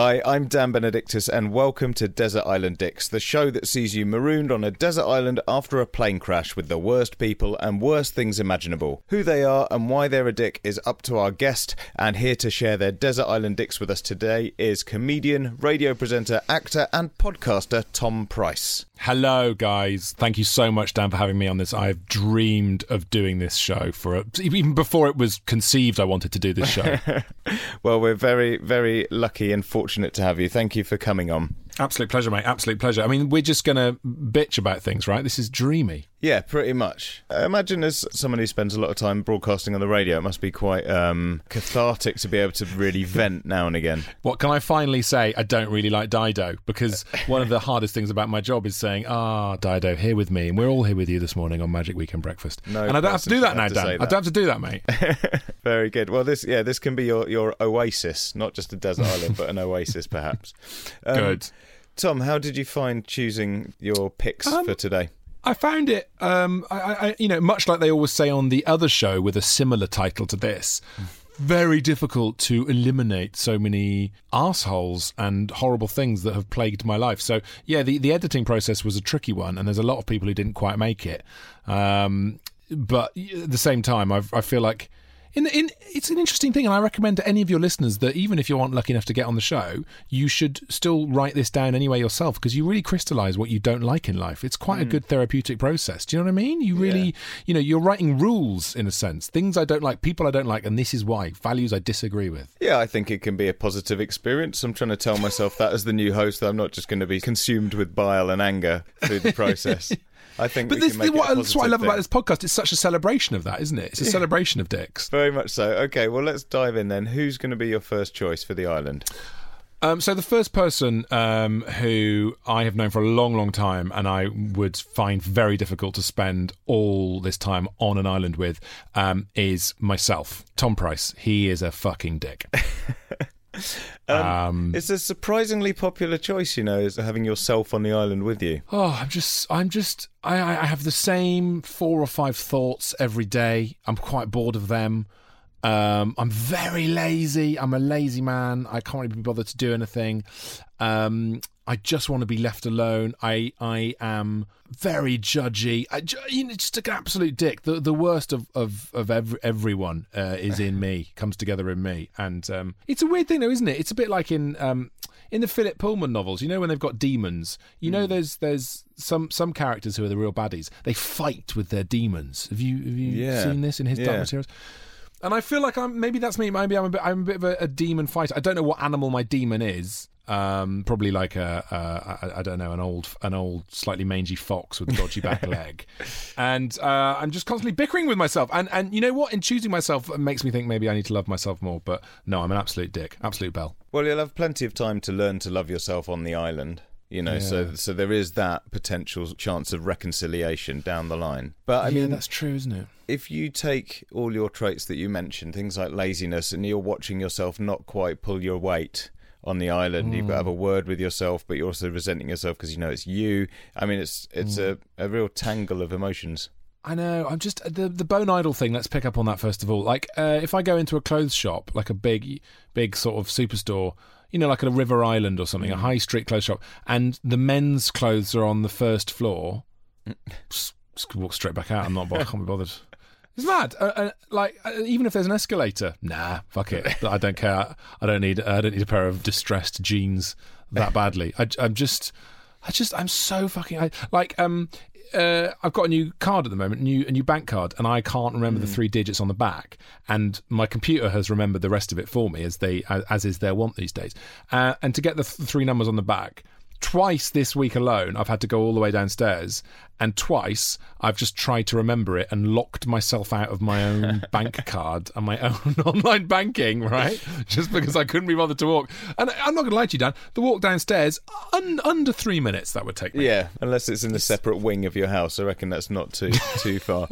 Hi, I'm Dan Benedictus, and welcome to Desert Island Dicks, the show that sees you marooned on a desert island after a plane crash with the worst people and worst things imaginable. Who they are and why they're a dick is up to our guest, and here to share their Desert Island Dicks with us today is comedian, radio presenter, actor, and podcaster Tom Price. Hello, guys. Thank you so much, Dan, for having me on this. I've dreamed of doing this show for a, even before it was conceived. I wanted to do this show. well, we're very, very lucky and fortunate to have you. Thank you for coming on. Absolute pleasure, mate. Absolute pleasure. I mean, we're just going to bitch about things, right? This is dreamy. Yeah, pretty much. I imagine as someone who spends a lot of time broadcasting on the radio, it must be quite um, cathartic to be able to really vent now and again. What can I finally say? I don't really like Dido because one of the hardest things about my job is saying, "Ah, Dido, here with me, and we're all here with you this morning on Magic Weekend Breakfast." No and I don't have to do that now, Dan. That. I don't have to do that, mate. Very good. Well, this yeah, this can be your your oasis, not just a desert island, but an oasis, perhaps. Um, good. Tom, how did you find choosing your picks um, for today? I found it, um, I, I, you know, much like they always say on the other show with a similar title to this, very difficult to eliminate so many assholes and horrible things that have plagued my life. So yeah, the, the editing process was a tricky one, and there's a lot of people who didn't quite make it. Um, but at the same time, I've, I feel like in, in, it's an interesting thing, and I recommend to any of your listeners that even if you aren't lucky enough to get on the show, you should still write this down anyway yourself because you really crystallize what you don't like in life. It's quite mm. a good therapeutic process. Do you know what I mean? You really, yeah. you know, you're writing rules in a sense, things I don't like, people I don't like, and this is why values I disagree with. Yeah, I think it can be a positive experience. I'm trying to tell myself that as the new host, that I'm not just going to be consumed with bile and anger through the process. I think, but this, what, that's what I love thing. about this podcast. It's such a celebration of that, isn't it? It's a yeah. celebration of dicks. Very much so. Okay, well, let's dive in then. Who's going to be your first choice for the island? Um, so the first person um, who I have known for a long, long time, and I would find very difficult to spend all this time on an island with, um, is myself, Tom Price. He is a fucking dick. Um, um, it's a surprisingly popular choice, you know, is having yourself on the island with you. Oh, I'm just, I'm just, I, I have the same four or five thoughts every day. I'm quite bored of them. Um, I'm very lazy. I'm a lazy man. I can't really be bothered to do anything. Um, I just want to be left alone. I I am very judgy. I, you know, just an absolute dick. The the worst of of of every, everyone uh, is in me. Comes together in me, and um, it's a weird thing, though, isn't it? It's a bit like in um, in the Philip Pullman novels. You know, when they've got daemons. You know, mm. there's there's some some characters who are the real baddies. They fight with their daemons. Have you have you yeah. seen this in his yeah. Dark Materials? And I feel like I'm maybe that's me. Maybe I'm a bit I'm a bit of a, a daemon fighter. I don't know what animal my daemon is. Um, probably like a, a, a I don't know an old an old slightly mangy fox with a dodgy back leg, and uh, I'm just constantly bickering with myself. And and you know what? In choosing myself, it makes me think maybe I need to love myself more. But no, I'm an absolute dick, absolute bell. Well, you'll have plenty of time to learn to love yourself on the island you know yeah. so so there is that potential chance of reconciliation down the line but i yeah, mean that's true isn't it if you take all your traits that you mentioned things like laziness and you're watching yourself not quite pull your weight on the island. Mm. You've got to have a mm. word with yourself, but you're also resenting yourself because you know it's you. I mean, it's it's mm. a, a real tangle of emotions. I know. I'm just the the bone idle thing. Let's pick up on that first of all. Like, uh, if I go into a clothes shop, like a big, big sort of superstore, you know, like at a River Island or something, mm. a high street clothes shop, and the men's clothes are on the first floor, just, just walk straight back out. I'm not. I can't be bothered. It's mad. Uh, uh, like uh, even if there's an escalator, nah, fuck it. I don't care. I don't need. I don't need a pair of distressed jeans that badly. I, am just. I just. I'm so fucking. I, like um. Uh, I've got a new card at the moment, new a new bank card, and I can't remember mm. the three digits on the back. And my computer has remembered the rest of it for me, as they as is their want these days. Uh, and to get the th- three numbers on the back, twice this week alone, I've had to go all the way downstairs and twice I've just tried to remember it and locked myself out of my own bank card and my own online banking, right? Just because I couldn't be bothered to walk. And I'm not going to lie to you, Dan, the walk downstairs, un- under three minutes that would take me. Yeah, unless it's in a separate wing of your house. I reckon that's not too too far.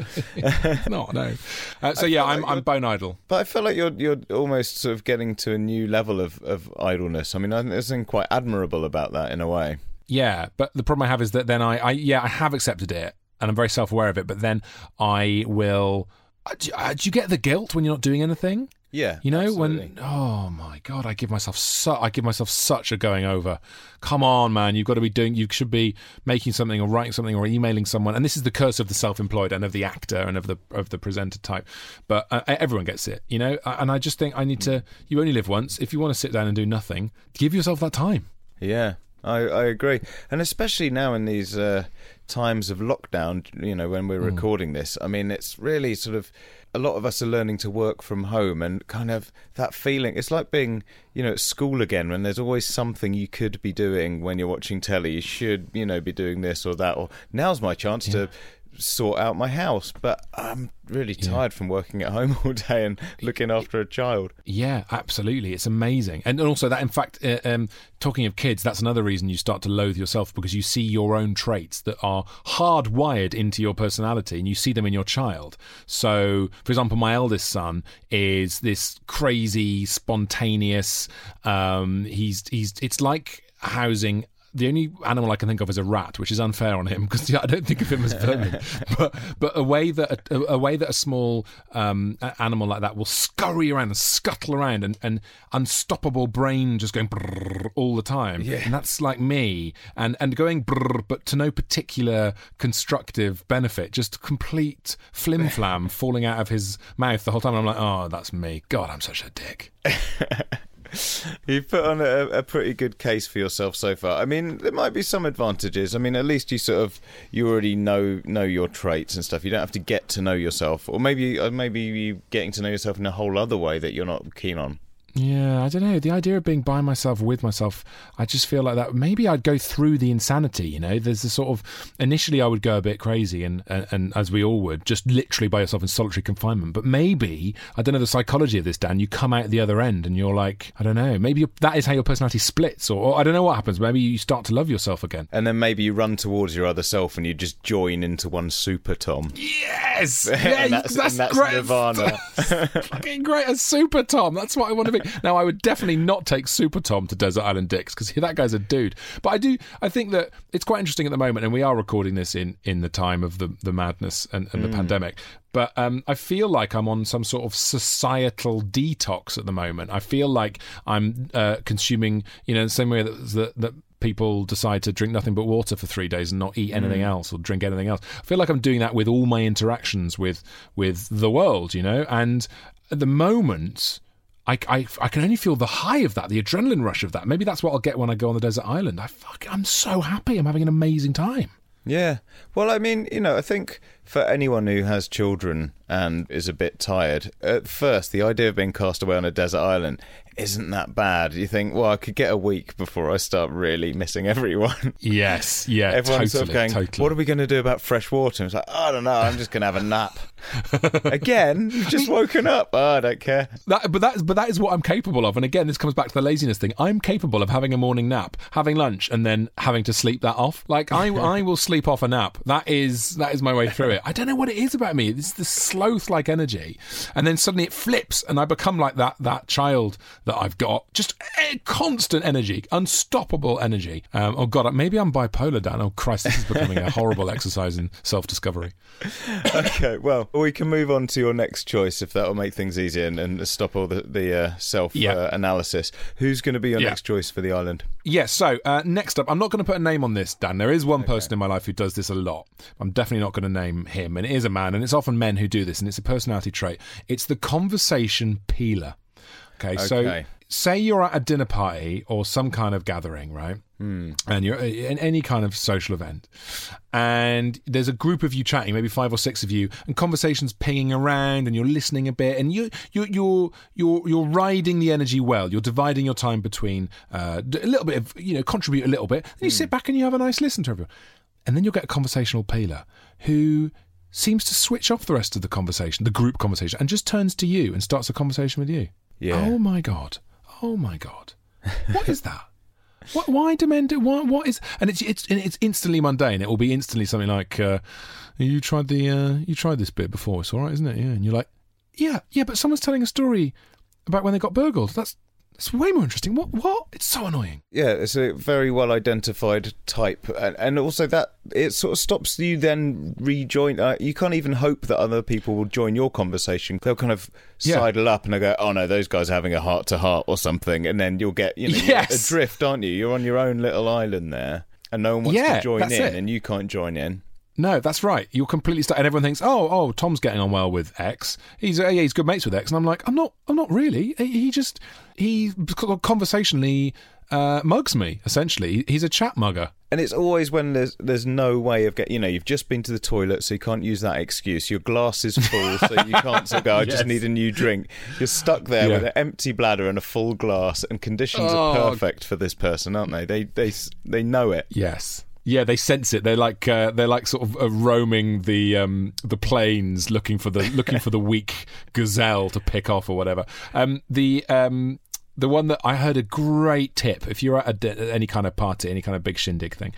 not, no. Uh, so, yeah, I'm, like I'm bone idle. But I feel like you're you're almost sort of getting to a new level of, of idleness. I mean, there's something quite admirable about that in a way. Yeah, but the problem I have is that then I, I yeah, I have accepted it and I'm very self aware of it, but then I will. Uh, do, uh, do, you get the guilt when you're not doing anything? Yeah, You know absolutely. when oh my god, I give myself su- I give myself such a going over. Come on, man, you've got to be doing. You should be making something or writing something or emailing someone. And this is the curse of the self-employed and of the actor and of the of the presenter type. But uh, everyone gets it, you know. And I just think I need to. You only live once. If you want to sit down and do nothing, give yourself that time. Yeah, I, I agree, and especially now in these uh, times of lockdown, you know, when we're recording this, I mean, it's really sort of a lot of us are learning to work from home, and kind of that feeling. It's like being, you know, at school again, when there's always something you could be doing when you're watching telly. You should, you know, be doing this or that, or now's my chance to sort out my house but i'm really tired from working at home all day and looking after a child Yeah, absolutely. It's amazing. And also that, in fact, uh, um, talking of kids, that's another reason you start to loathe yourself because you see your own traits that are hardwired into your personality and you see them in your child. So, for example, my eldest son is this crazy, spontaneous, um, he's, he's, it's like housing the only animal I can think of is a rat, which is unfair on him because I don't think of him as vermin. but but a way that a, a way that a small um, animal like that will scurry around and scuttle around and, and unstoppable brain just going brrr all the time. Yeah. And that's like me and and going brrr, but to no particular constructive benefit, just complete flim flam falling out of his mouth the whole time. I'm like, oh, that's me. God, I'm such a dick. You've put on a, a pretty good case for yourself so far. I mean, there might be some advantages. I mean, at least you sort of you already know know your traits and stuff. You don't have to get to know yourself, or maybe uh, maybe you getting to know yourself in a whole other way that you're not keen on. Yeah, I don't know. The idea of being by myself, with myself, I just feel like that. Maybe I'd go through the insanity. You know, there's a sort of initially I would go a bit crazy, and, and and as we all would, just literally by yourself in solitary confinement. But maybe I don't know the psychology of this, Dan. You come out the other end, and you're like, I don't know. Maybe that is how your personality splits, or, or I don't know what happens. Maybe you start to love yourself again. And then maybe you run towards your other self and you just join into one super Tom. Yes, And yeah, that's- that's, and that's great. Nirvana. fucking great. A Super Tom. That's what I want to be. Now, I would definitely not take Super Tom to Desert Island Dicks because that guy's a dude. But I do. I think that it's quite interesting at the moment, and we are recording this in in the time of the the madness and, and the pandemic. But um, I feel like I'm on some sort of societal detox at the moment. I feel like I'm uh, consuming, you know, the same way that that. that People decide to drink nothing but water for three days and not eat anything else or drink anything else. I feel like I'm doing that with all my interactions with with the world, you know. And at the moment, I, I, I can only feel the high of that, the adrenaline rush of that. Maybe that's what I'll get when I go on the desert island. I fuck, I'm so happy. I'm having an amazing time. Yeah. Well, I mean, you know, I think for anyone who has children and is a bit tired, at first, the idea of being cast away on a desert island isn't that bad. You think, well, I could get a week before I start really missing everyone. Yes, yeah, Everyone's totally, sort of going, totally. what are we going to do about fresh water? And it's like, I don't know, I'm just going to have a nap. Again? You've just woken up. Oh, I don't care. That, but that, but that is what I'm capable of. And again, this comes back to the laziness thing. I'm capable of having a morning nap, having lunch, and then having to sleep that off. Like I, I will sleep off a nap. That is that is my way through it. I don't know what it is about me. It's the sloth-like energy, and then suddenly it flips, and I become like that that child that I've got. Just a constant energy, unstoppable energy. Um, oh God, maybe I'm bipolar, Dan. Oh Christ, this is becoming a horrible exercise in self-discovery. Okay, well, we can move on to your next choice if that will make things easier and, and stop all the, the uh, self Yeah. uh, analysis. Who's going to be your Yeah. next choice for the island? Yes. So uh, next up, I'm not going to put a name on this, Dan. There is one person in my life who does this a lot. I'm definitely not going to name him, and it is a man, and it's often men who do this, and it's a personality trait. It's the conversation peeler. Okay. So say you're at a dinner party or some kind of gathering, right? And you're in any kind of social event, and there's a group of you chatting, maybe five or six of you, and conversations pinging around, and you're listening a bit, and you you you're you're you're riding the energy well. You're dividing your time between uh, a little bit of you know contribute a little bit. Then you sit back and you have a nice listen to everyone, and then you'll get a conversational peeler who seems to switch off the rest of the conversation, the group conversation, and just turns to you and starts a conversation with you. Yeah. Oh my god. Oh my god. What is that? What, why do men do? Why, what is? And it's it's it's instantly mundane. It will be instantly something like, uh, "You tried the uh, you tried this bit before. It's all right, isn't it?" Yeah. And you're like, "Yeah, yeah." But someone's telling a story about when they got burgled. That's It's way more interesting. What? What? It's so annoying. Yeah, it's a very well identified type, and, and also that it sort of stops you then rejoin. Uh, you can't even hope that other people will join your conversation. They'll kind of Yeah. sidle up and they go, "Oh no, those guys are having a heart to heart or something," and then you'll get you know Yes. adrift, aren't you? You're on your own little island there, and no one wants Yeah, to join in, it. and you can't join in. No, that's right. You're completely stuck, and everyone thinks, "Oh, oh, Tom's getting on well with X. He's uh, yeah, he's good mates with X." And I'm like, "I'm not. I'm not really. He he just he conversationally uh, mugs me. Essentially, he's a chat mugger." And it's always when there's there's no way of getting. You know, you've just been to the toilet, so you can't use that excuse. Your glass is full, so you can't sort of go. I just need a new drink. You're stuck there Yeah. with an empty bladder and a full glass, and conditions Oh. are perfect for this person, aren't they? They they they know it. Yes. Yeah, they sense it. They're like uh, they're like sort of uh, roaming the um, the plains, looking for the looking for the weak gazelle to pick off or whatever. Um, the um, the one that I heard a great tip if you're at a, any kind of party, any kind of big shindig thing,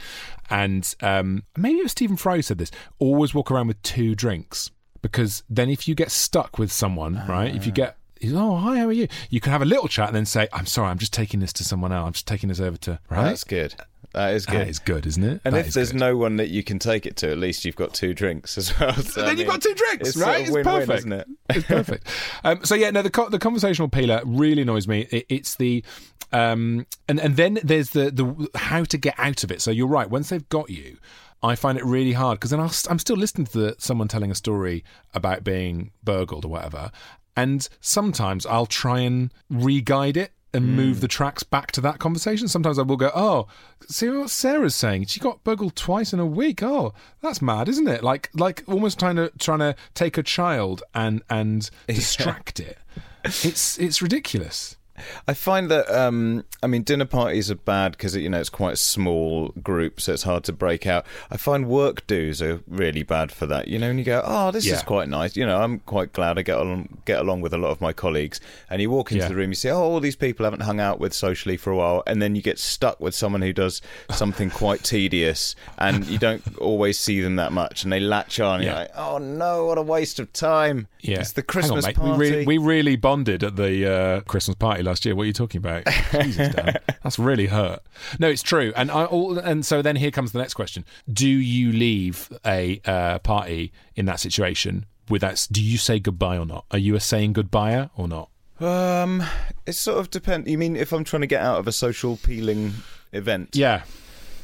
and um, maybe it was Stephen Fry who said this: always walk around with two drinks because then if you get stuck with someone, right? If you get He's, oh, hi, how are you? You can have a little chat and then say, I'm sorry, I'm just taking this to someone else. I'm just taking this over to. Right? That's good. That is good. That is good, isn't it? and That if there's good. no one that you can take it to, at least you've got two drinks as well. So, I then you've got two drinks, right? Sort of it's perfect, isn't it? it's perfect. Um, so yeah, no, the the conversational peeler really annoys me. It, it's the um, and and then there's the the how to get out of it. So you're right. Once they've got you, I find it really hard because then I'll, I'm still listening to the, someone telling a story about being burgled or whatever, and sometimes I'll try and re-guide it and hmm. move the tracks back to that conversation. Sometimes I will go, oh, see what Sarah's saying. She got burgled twice in a week. Oh, that's mad, isn't it? Like, like almost trying to trying to take a child and and distract it. It's it's ridiculous. I find that um, I mean dinner parties are bad because you know it's quite a small group, so it's hard to break out. I find work dues are really bad for that. You know, and you go, oh, this Yeah. is quite nice. You know, I'm quite glad I get along get along with a lot of my colleagues. And you walk into Yeah. the room, you see, oh, all these people haven't hung out with socially for a while, and then you get stuck with someone who does something quite tedious, and you don't always see them that much, and they latch on. And Yeah. You're like, oh no, what a waste of time. Yeah, it's the Hang on, Christmas party. We, re- we really bonded at the uh, Christmas party last year. What are you talking about? Jesus, Dan. That's really hurt. No, it's true. And I all, and so then here comes the next question: Do you leave a uh, party in that situation without? Do you say goodbye or not? Are you a saying goodbye or not? Um, it sort of depends. You mean if I'm trying to get out of a social peeling event? Yeah.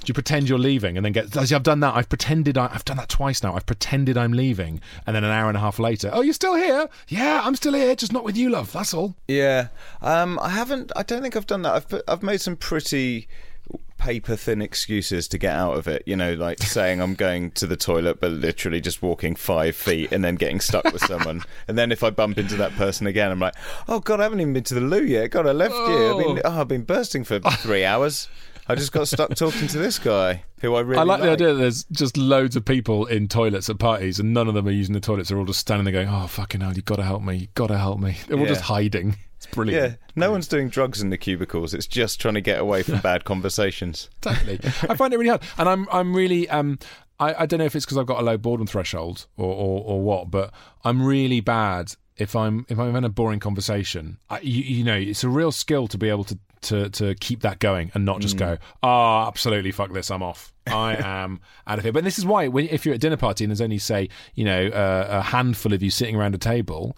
Do you pretend you're leaving and then get? I've done that. I've pretended. I, I've done that twice now. I've pretended I'm leaving, and then an hour and a half later, oh, you're still here? Yeah, I'm still here, just not with you, love. That's all. Yeah. Um, I haven't. I don't think I've done that. I've put, I've made some pretty paper thin excuses to get out of it. You know, like saying I'm going to the toilet, but literally just walking five feet and then getting stuck with someone. And then if I bump into that person again, I'm like, oh god, I haven't even been to the loo yet. God, I left you. I've been, oh, I've been bursting for three hours. I just got stuck talking to this guy who I really I like, the idea that there's just loads of people in toilets at parties and none of them are using the toilets. They're all just standing there going, oh, fucking hell, you've got to help me. You've got to help me. They're all Yeah. just hiding. It's brilliant. Yeah, no one's doing drugs in the cubicles. It's just trying to get away from bad conversations. totally. I find it really hard, and I'm I'm really um I, I don't know if it's because I've got a low boredom threshold or, or or what, but I'm really bad if I'm if I'm in a boring conversation. I, you, you know, it's a real skill to be able to. To, to keep that going and not just go, oh, absolutely, fuck this, I'm off. I am out of here. But this is why, when, if you're at a dinner party and there's only, say, you know, uh, a handful of you sitting around a table,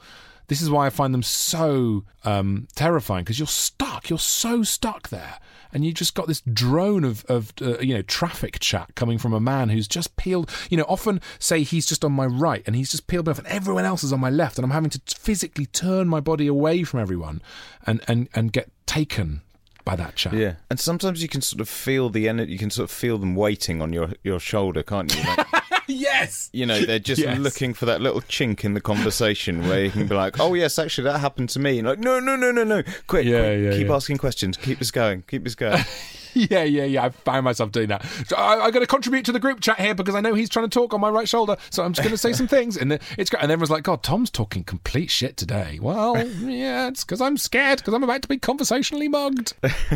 this is why I find them so um, terrifying because you're stuck. You're so stuck there, and you just got this drone of, of uh, you know traffic chat coming from a man who's just peeled. You know, often say he's just on my right and he's just peeled off, and everyone else is on my left, and I'm having to physically turn my body away from everyone, and and and get taken by that chat. Yeah, and sometimes you can sort of feel the energy. You can sort of feel them waiting on your your shoulder, can't you? Like, yes. you know, they're just Yes. looking for that little chink in the conversation where you can be like, "Oh yes, actually, that happened to me." And like, no, no, no, no, no, quick, Yeah, quick, yeah, keep yeah. asking questions, keep this going, keep this going. Yeah, yeah, yeah. I found myself doing that. So I, I'm going to contribute to the group chat here because I know he's trying to talk on my right shoulder. So I'm just going to say some things, and the- it's great. And everyone's like, "God, Tom's talking complete shit today." Well, yeah, it's because I'm scared because I'm about to be conversationally mugged.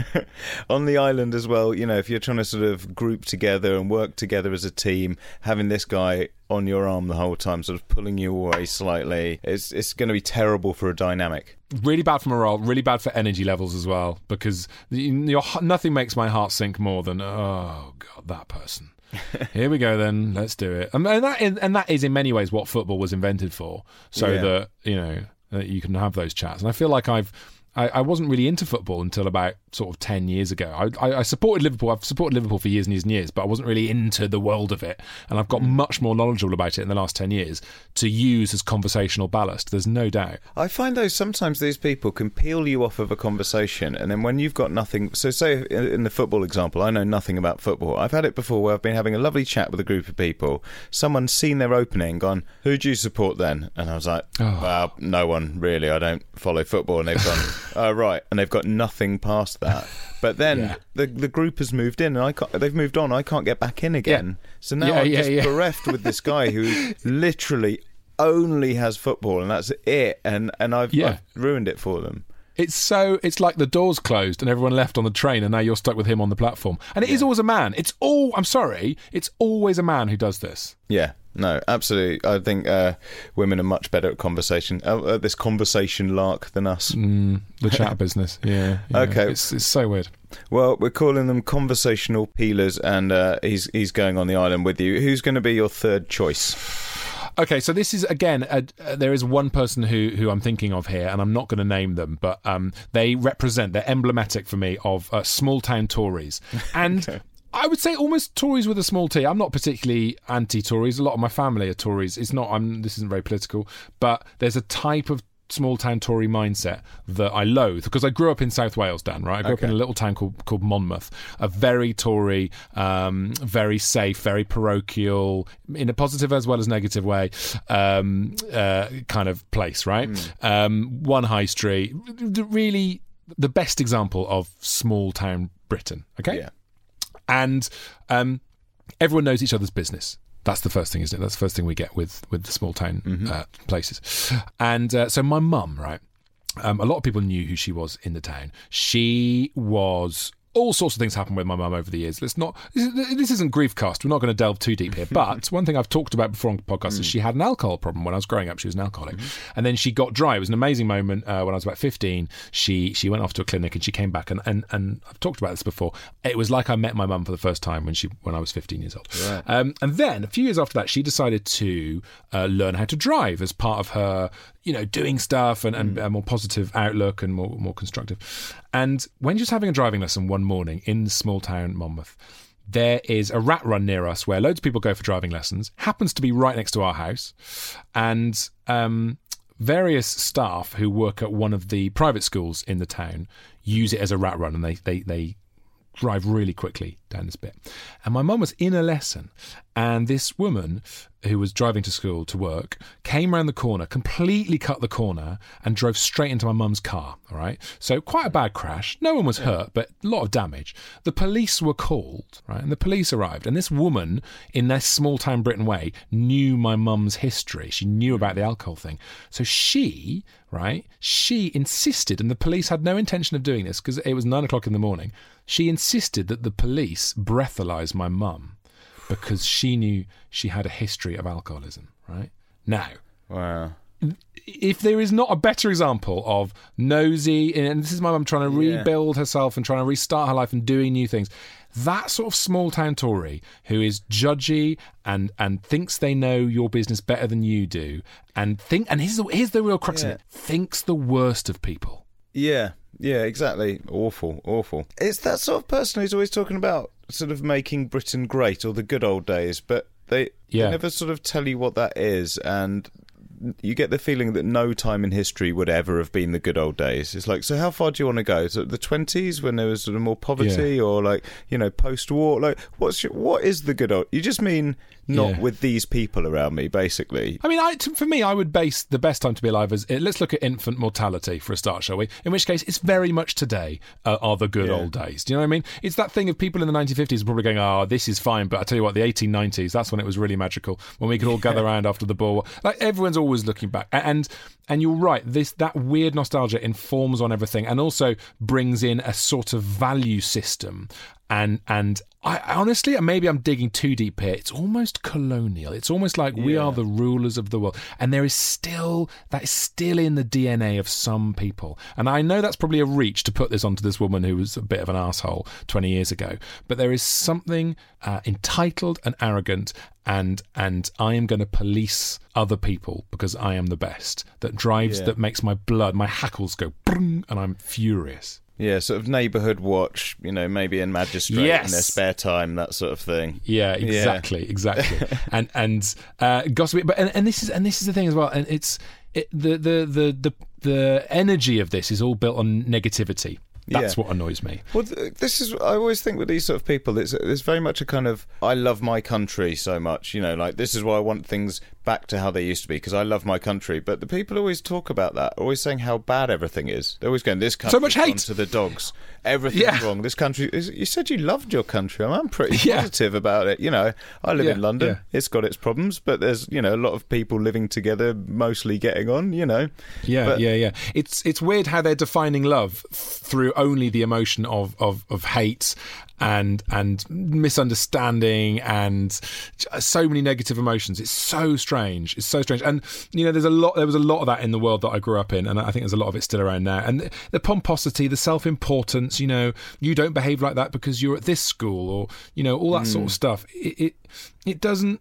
on the island as well, you know, if you're trying to sort of group together and work together as a team, having this guy on your arm the whole time, sort of pulling you away slightly. It's it's going to be terrible for a dynamic. Really bad for morale, really bad for energy levels as well, because your, nothing makes my heart sink more than oh god that person. Here we go then, let's do it. And, that is, and that is in many ways what football was invented for, so yeah. that you know that you can have those chats. And I feel like I've I, I, wasn't really into football until about sort of 10 years ago. I, I, I, supported Liverpool. I've supported Liverpool for years and years and years, but I wasn't really into the world of it. And I've got mm. much more knowledgeable about it in the last 10 years to use as conversational ballast. There's no doubt. I find though sometimes these people can peel you off of a conversation. And then when you've got nothing, so say in the football example, I know nothing about football. I've had it before where I've been having a lovely chat with a group of people. Someone's seen their opening, gone, who do you support then? And I was like, oh. well, no one really. I don't follow football. And they've gone, oh, right. And they've got nothing past that. But then yeah. the the group has moved in, and I can't, they've moved on. I can't get back in again. Yeah. So now yeah, I'm just bereft with this guy who literally only has football, and that's it. And and I've, I've ruined it for them. It's so it's like the doors closed and everyone left on the train, and now you're stuck with him on the platform. And it is always a man. It's all. I'm sorry. It's always a man who does this. Yeah, no, absolutely. I think uh, women are much better at conversation, uh, uh, this conversation lark than us. Mm, the chat business, yeah, yeah. Okay, it's, it's so weird. Well, we're calling them conversational peelers, and uh, he's he's going on the island with you. Who's going to be your third choice? Okay, so this is again. A, uh, there is one person who who I'm thinking of here, and I'm not going to name them, but um, they represent. They're emblematic for me of uh, small town Tories, and okay. I would say almost Tories with a small T. I'm not particularly anti-Tories. A lot of my family are Tories. It's not. I'm. This isn't very political, but there's a type of small town Tory mindset that I loathe because I grew up in South Wales, Dan. Right, I grew okay. up in a little town called called Monmouth, a very Tory, um, very safe, very parochial, in a positive as well as negative way, um, uh, kind of place. Right, mm. um, one high street, really the best example of small town Britain. Okay. Yeah and um, everyone knows each other's business. That's the first thing, isn't it? That's the first thing we get with with the small town mm-hmm. uh, places. And uh, so my mum, right? Um, a lot of people knew who she was in the town. She was all sorts of things happen with my mum over the years. Let's not. This isn't griefcast. We're not going to delve too deep here. But one thing I've talked about before on the podcast mm. is she had an alcohol problem when I was growing up. She was an alcoholic, mm-hmm. and then she got dry. It was an amazing moment uh, when I was about fifteen. She she went off to a clinic and she came back and, and and I've talked about this before. It was like I met my mum for the first time when she when I was fifteen years old. Right. Um, and then a few years after that, she decided to uh, learn how to drive as part of her you know, doing stuff and, and mm. a more positive outlook and more more constructive. And when was having a driving lesson one morning in small town Monmouth, there is a rat run near us where loads of people go for driving lessons. Happens to be right next to our house, and um, various staff who work at one of the private schools in the town use it as a rat run, and they they they drive really quickly down this bit. And my mum was in a lesson, and this woman who was driving to school to work came around the corner, completely cut the corner, and drove straight into my mum's car. All right, so quite a bad crash. No one was hurt, but a lot of damage. The police were called, right, and the police arrived. And this woman, in their small town Britain way, knew my mum's history. She knew about the alcohol thing, so she, right, she insisted, and the police had no intention of doing this because it was nine o'clock in the morning. She insisted that the police breathalyze my mum because she knew she had a history of alcoholism, right? Now, wow. If there is not a better example of nosy, and this is my mum trying to yeah. rebuild herself and trying to restart her life and doing new things, that sort of small town Tory who is judgy and and thinks they know your business better than you do, and think and here's the, here's the real crux yeah. of it: thinks the worst of people. Yeah, yeah, exactly. Awful, awful. It's that sort of person who's always talking about sort of making Britain great or the good old days, but they, yeah. they never sort of tell you what that is, and you get the feeling that no time in history would ever have been the good old days. It's like, so how far do you want to go? So the twenties when there was sort of more poverty, yeah. or like you know post war? Like, what's your, what is the good old? You just mean not yeah. with these people around me, basically. I mean, I, for me, I would base the best time to be alive as let's look at infant mortality for a start, shall we? In which case, it's very much today uh, are the good yeah. old days. Do you know what I mean? It's that thing of people in the 1950s are probably going, "Oh, this is fine," but I tell you what, the 1890s, that's when it was really magical when we could all gather around after the ball. Like everyone's always looking back, and and you're right. This that weird nostalgia informs on everything, and also brings in a sort of value system and and I honestly, maybe I'm digging too deep here. It's almost colonial. It's almost like we are the rulers of the world, and there is still that is still in the DNA of some people. And I know that's probably a reach to put this onto this woman who was a bit of an asshole 20 years ago, but there is something uh, entitled and arrogant. And and I am going to police other people because I am the best. That drives Yeah. that makes my blood, my hackles go, and I'm furious. Yeah, sort of neighbourhood watch, you know, maybe in magistrate in their spare time, that sort of thing. Yeah, exactly, exactly. and and uh, gossipy, but and, and this is and this is the thing as well. And it's it, the, the the the the energy of this is all built on negativity. That's Yeah. what annoys me. Well, th- this is. I always think with these sort of people, it's, it's very much a kind of I love my country so much. You know, like this is why I want things back to how they used to be because I love my country. But the people always talk about that, always saying how bad everything is. They're always going, "This country so much hate." to the dogs. Everything's Yeah. wrong. This country. Is, you said you loved your country. I'm pretty Yeah. positive about it. You know, I live in London. It's got its problems, but there's you know a lot of people living together, mostly getting on. You know, Yeah, But- yeah, yeah. It's it's weird how they're defining love through only the emotion of, of, of hate and and misunderstanding and so many negative emotions. It's so strange. It's so strange. And you know, there's a lot. There was a lot of that in the world that I grew up in, and I think there's a lot of it still around now. And the, the pomposity, the self-importance. You know, you don't behave like that because you're at this school, or you know, all that sort of mm. stuff. It it, it doesn't.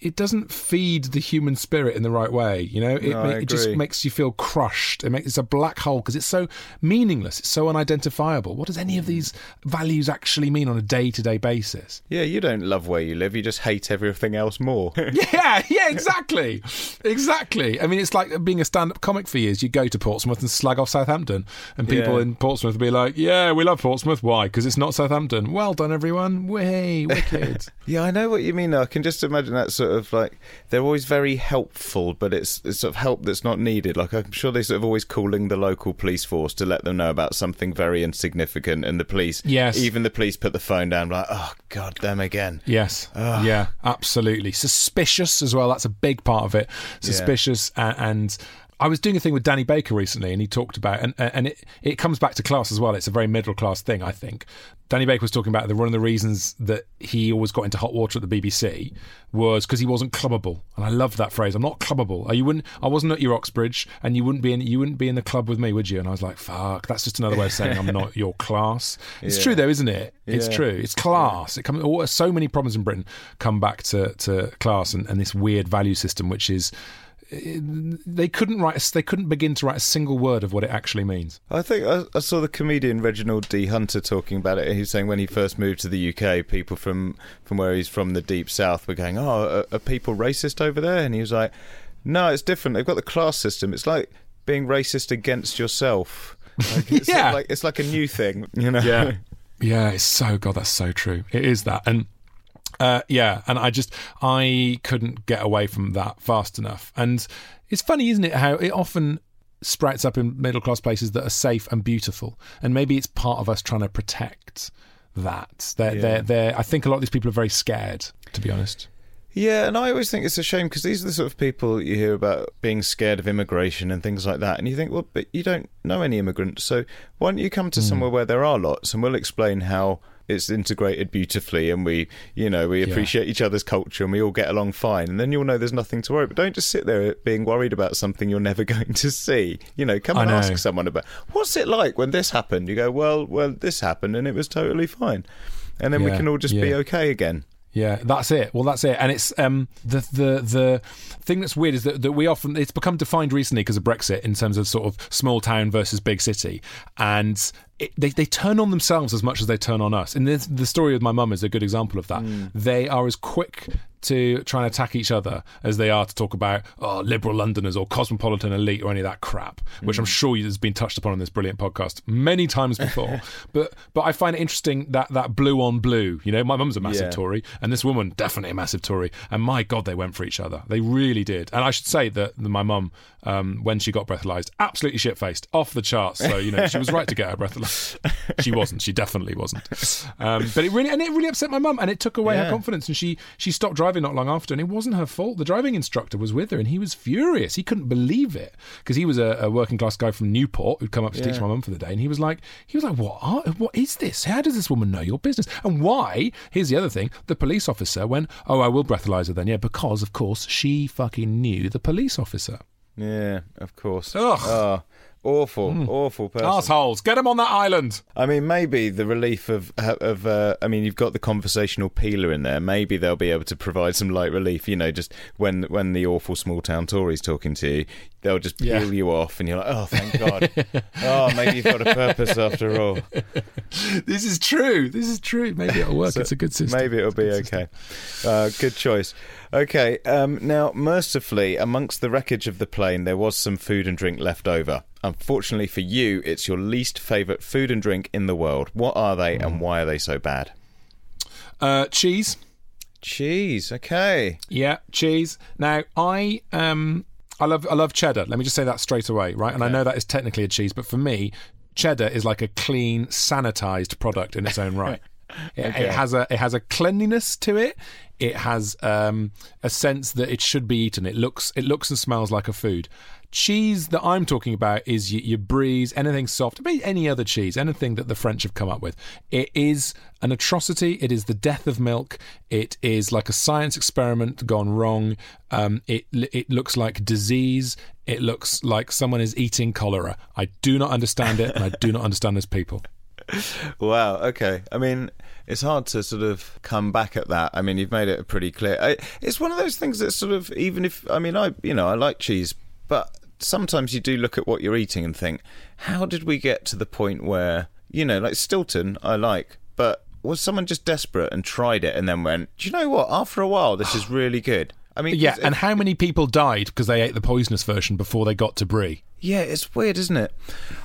It, it doesn't feed the human spirit in the right way, you know. It, No, ma- I it just makes you feel crushed. It makes it's a black hole because it's so meaningless. It's so unidentifiable. What does any of these values actually mean on a day-to-day basis? yeah, you don't love where you live. You just hate everything else more. Yeah, yeah, exactly, exactly. I mean, it's like being a stand-up comic for years. You go to Portsmouth and slag off Southampton, and people Yeah. in Portsmouth will be like, "Yeah, we love Portsmouth. Why? Because it's not Southampton. Well done, everyone. Way wicked." Yeah, I know what you mean. I can just imagine that sort of like they're always very helpful, but it's, it's sort of help that's not needed. Like I'm sure they're sort of always calling the local police force to let them know about something very insignificant, and the police, Yes. even the police put the phone down, like, oh god, them again. Yes. Yeah, absolutely. Suspicious as well. That's a big part of it. Suspicious and. and I was doing a thing with Danny Baker recently, and he talked about, and and it, it comes back to class as well. It's a very middle class thing, I think. Danny Baker was talking about the one of the reasons that he always got into hot water at the BBC was because he wasn't clubbable, and I love that phrase. I'm not clubbable. You wouldn't. I wasn't at your Oxbridge, and you wouldn't be in. You wouldn't be in the club with me, would you? And I was like, fuck. That's just another way of saying I'm not your class. It's Yeah. true though, isn't it? It's Yeah. true. It's class. It comes. So many problems in Britain come back to, to class and, and this weird value system, which is they couldn't write. They couldn't begin to write a single word of what it actually means. I think I, I saw the comedian Reginald D. Hunter talking about it. He was saying when he first moved to the UK, people from from where he's from, the deep south, were going, "Oh, are, are people racist over there?" And he was like, "No, it's different. They've got the class system. It's like being racist against yourself. Like, it's Yeah. like it's like a new thing, you know." Yeah, yeah. It's so God. That's so true. It is that and. Uh, yeah, and I just I couldn't get away from that fast enough. And it's funny, isn't it, how it often sprouts up in middle class places that are safe and beautiful, and maybe it's part of us trying to protect that. They're, Yeah. they're, they're, I think a lot of these people are very scared, to be honest. Yeah, and I always think it's a shame because these are the sort of people you hear about being scared of immigration and things like that, and you think, well, but you don't know any immigrants, so why don't you come to somewhere where there are lots, and we'll explain how it's integrated beautifully, and we, you know, we Yeah. appreciate each other's culture, and we all get along fine, and then you'll know there's nothing to worry. But don't just sit there being worried about something you're never going to see. You know, come I and know. ask someone about what's it like when this happened. You go, well, well, this happened, and it was totally fine, and then we can all just be okay again. Yeah, that's it. Well, that's it. And it's um the the the thing that's weird is that, that we often it's become defined recently because of Brexit in terms of sort of small town versus big city, and it, they they turn on themselves as much as they turn on us. And this, the story with my mum is a good example of that. They are as quick to try and attack each other as they are to talk about oh, liberal Londoners or cosmopolitan elite or any of that crap, which I'm sure has been touched upon on this brilliant podcast many times before. but but I find it interesting that that blue on blue. You know, my mum's a massive Yeah. Tory, and this woman definitely a massive Tory. And my God, they went for each other. They really did. And I should say that my mum, um, when she got breathalyzed, absolutely shit faced, off the charts. So you know, she was right to get her breathalyzed. she wasn't. She definitely wasn't. Um, but it really and it really upset my mum, and it took away Yeah. her confidence. And she she stopped driving not long after, and it wasn't her fault. The driving instructor was with her, and he was furious. He couldn't believe it because he was a, a working class guy from Newport who'd come up to teach my mum for the day, and he was like, he was like, what? Are, what is this? How does this woman know your business? And why? Here's the other thing: the police officer went, oh, I will breathalyze her then, yeah, because of course she fucking knew the police officer. Yeah, of course. Ugh. Oh, awful, awful person. Assholes, get him on that island. I mean, maybe the relief of of uh, I mean, you've got the conversational peeler in there. Maybe they'll be able to provide some light relief. You know, just when when the awful small town Tory's talking to you, they'll just peel Yeah. you off, and you're like, oh, thank God. oh, maybe you've got a purpose after all. This is true. This is true. Maybe it'll work. So it's a good system. Maybe it'll be okay. Uh, good choice. Okay. Um, now, mercifully, amongst the wreckage of the plane, there was some food and drink left over. Unfortunately for you, it's your least favourite food and drink in the world. What are they, Hmm. and why are they so bad? Uh, cheese. Cheese. Okay. Yeah, cheese. Now I um I love I love cheddar. Let me just say that straight away, right? And I know that is technically a cheese, but for me, cheddar is like a clean, sanitized product in its own right. It, Okay. it has a it has a cleanliness to it. It has um, a sense that it should be eaten. It looks it looks and smells like a food. Cheese that I'm talking about is your, your anything soft, any other cheese, anything that the French have come up with. It is an atrocity. It is the death of milk. It is like a science experiment gone wrong. Um, it it looks like disease. It looks like someone is eating cholera. I do not understand it, and I do not understand those people. Wow. Okay. I mean, it's hard to sort of come back at that. I mean, you've made it pretty clear. I, it's one of those things that sort of, even if I mean, I you know, I like cheese, but sometimes you do look at what you're eating and think, how did we get to the point where you know, like Stilton, I like, but was someone just desperate and tried it and then went, do you know what? After a while, this is really good. I mean, yeah, and how many people died because they ate the poisonous version before they got to brie? Yeah, it's weird, isn't it?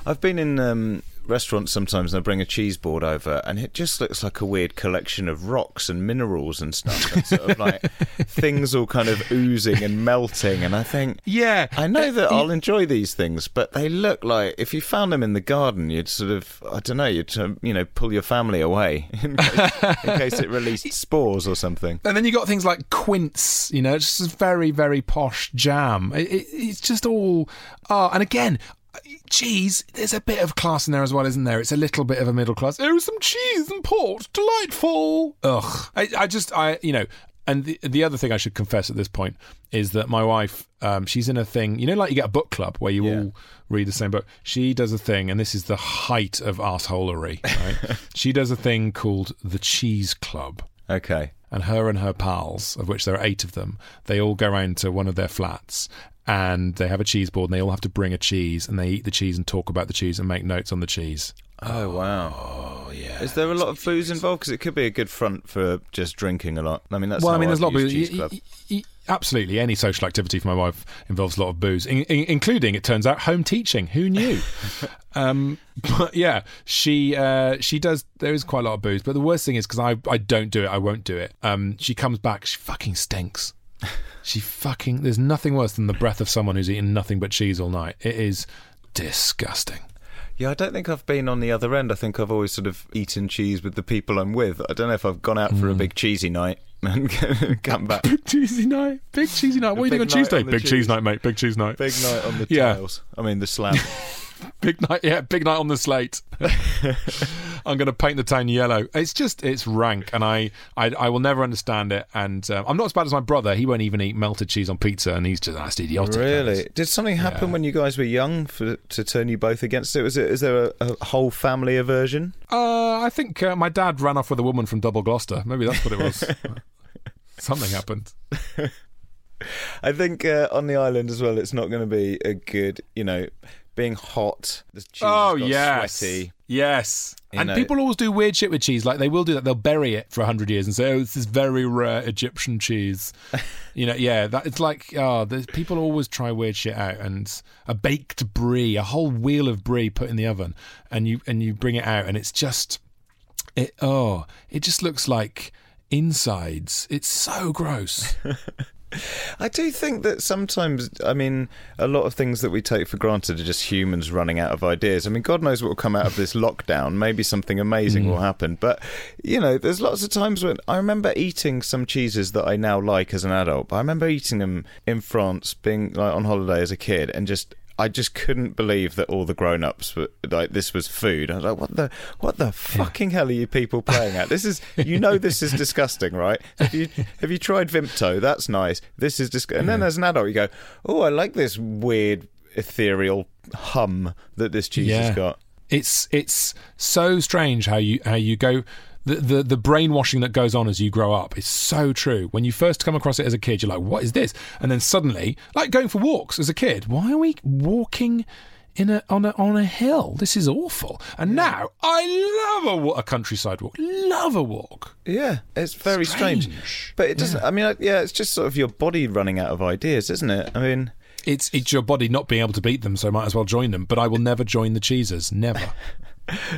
I've been in um, restaurants sometimes and I bring a cheese board over and it just looks like a weird collection of rocks and minerals and stuff. And sort of like things all kind of oozing and melting. And I think, Yeah, I know that I'll enjoy these things, but they look like if you found them in the garden, you'd sort of, I don't know, you'd, um, you know, pull your family away in case, in case it released spores or something. And then you got things like quince, you know, it's just very, very posh jam. It, it, it's just all. Oh, and again, cheese, there's a bit of class in there as well, isn't there? It's a little bit of a middle class. Oh, some cheese and port. Delightful. Ugh. I, I just, I, you know. And the, the other thing I should confess at this point is that my wife, um, she's in a thing, you know, like you get a book club where you Yeah. all read the same book. She does a thing, and this is the height of arseholery, right? she does a thing called the Cheese Club Okay. and her and her pals, of which there are eight of them, they all go round to one of their flats and they have a cheese board and they all have to bring a cheese and they eat the cheese and talk about the cheese and make notes on the cheese. Oh, wow. Oh, yeah. Is there a lot of booze involved? Because it could be a good front for just drinking a lot. I mean, that's well, I mean, there's a lot of booze. Y- y- Absolutely, any social activity for my wife involves a lot of booze, in, in, including, it turns out, home teaching. Who knew? um, but yeah, she uh, she does. There is quite a lot of booze, but the worst thing is because I I don't do it, I won't do it. Um, she comes back, she fucking stinks. She fucking. There's nothing worse than the breath of someone who's eaten nothing but cheese all night. It is disgusting. Yeah, I don't think I've been on the other end. I think I've always sort of eaten cheese with the people I'm with. I don't know if I've gone out for a Mm. big cheesy night and come back. Big cheesy night. Big cheesy night. What are you doing on Tuesday? on Big cheese. cheese night, mate. Big cheese night. Big night on the Yeah. tiles. I mean, the slab. Big night, yeah, big night on the slate. I'm going to paint the town yellow. It's just, it's rank, and I, I, I will never understand it. And um, I'm not as bad as my brother. He won't even eat melted cheese on pizza, and he's just that's idiotic. really? Did something happen Yeah. when you guys were young for, to turn you both against it? Was it? Is there a, a whole family aversion? Uh, I think uh, my dad ran off with a woman from Double Gloucester. Maybe that's what it was. Something happened. I think uh, on the island as well, it's not going to be a good, you know, being hot. The cheese oh got yes, sweaty. yes. You and know- people always do weird shit with cheese. Like they will do that. They'll bury it for hundred years and say, "Oh, this is very rare Egyptian cheese." you know, yeah. That it's like, oh, people always try weird shit out. And a baked brie, a whole wheel of brie put in the oven, and you and you bring it out, and it's just, it. Oh, it just looks like insides. It's so gross. I do think that sometimes, I mean, a lot of things that we take for granted are just humans running out of ideas. I mean, God knows what will come out of this lockdown. Maybe something amazing Mm. will happen. But, you know, there's lots of times when I remember eating some cheeses that I now like as an adult. But I remember eating them in France, being like on holiday as a kid, and just. I just couldn't believe that all the grown-ups were like this was food. I was like, "What the, what the fucking hell are you people playing at? This is, you know, this is disgusting, right? Have you, have you tried Vimto? That's nice. This is disgusting. And then as an adult, you go, oh, I like this weird ethereal hum that this cheese Yeah. has got. It's it's so strange how you how you go the, the the brainwashing that goes on as you grow up is so true. When you first come across it as a kid, you're like, "What is this?" And then suddenly, like going for walks as a kid, why are we walking in a on a on a hill? This is awful. And now I love a, a countryside walk. Love a walk. Yeah, it's very strange. Strange. But it doesn't. I mean, yeah, it's just sort of your body running out of ideas, isn't it? I mean, It's it's your body not being able to beat them, so I might as well join them. But I will never join the cheeses. Never.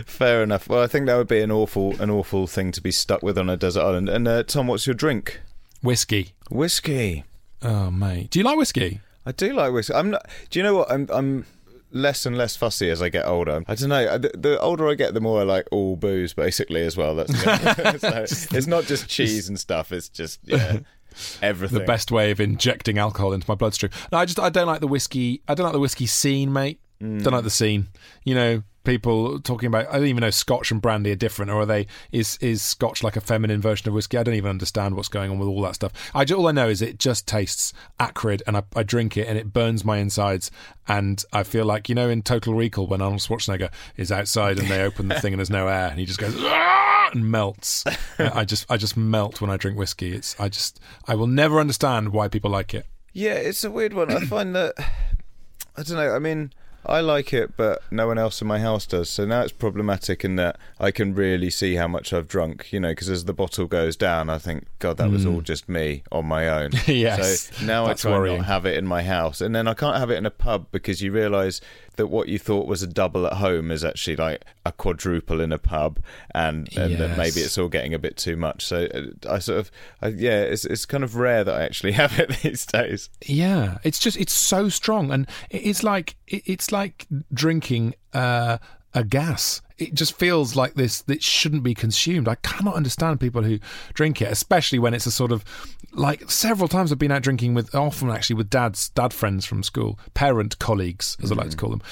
fair enough. Well, I think that would be an awful, an awful thing to be stuck with on a desert island. And uh, Tom, what's your drink? Whiskey. Whiskey. Oh mate, do you like whiskey? I do like whiskey. I'm not. Do you know what? I'm. I'm less and less fussy as I get older. I don't know. The, the older I get, the more I like all booze, basically, as well. That's so it's not just cheese and stuff. It's just yeah, everything. the best way of injecting alcohol into my bloodstream. No, I just I don't like the whiskey. I don't like the whiskey scene, mate. Don't like the scene. You know, people talking about. I don't even know Scotch and brandy are different, or are they? Is is Scotch like a feminine version of whiskey? I don't even understand what's going on with all that stuff. I all I know is it just tastes acrid, and I, I drink it, and it burns my insides, and I feel like you know in Total Recall when Arnold Schwarzenegger is outside and they open the thing and there's no air, and he just goes. "Ah!" and melts. I just I just melt when I drink whiskey. It's I just I will never understand why people like it. Yeah, it's a weird one. I find that I don't know. I mean, I like it, but no one else in my house does. So now it's problematic in that I can really see how much I've drunk. You know, because as the bottle goes down, I think, God, that was all mm. just me on my own. Yes, So now I try worrying. not have it in my house, and then I can't have it in a pub because you realise that what you thought was a double at home is actually like a quadruple in a pub, and and that Yes. maybe it's all getting a bit too much. So uh, I sort of, I, yeah, it's it's kind of rare that I actually have it these days. Yeah, it's just it's so strong, and it's like it's like drinking uh, a gas. It just feels like this that shouldn't be consumed. I cannot understand people who drink it, especially when it's a sort of like several times I've been out drinking with often actually with dads, dad friends from school, parent colleagues as I like to call them,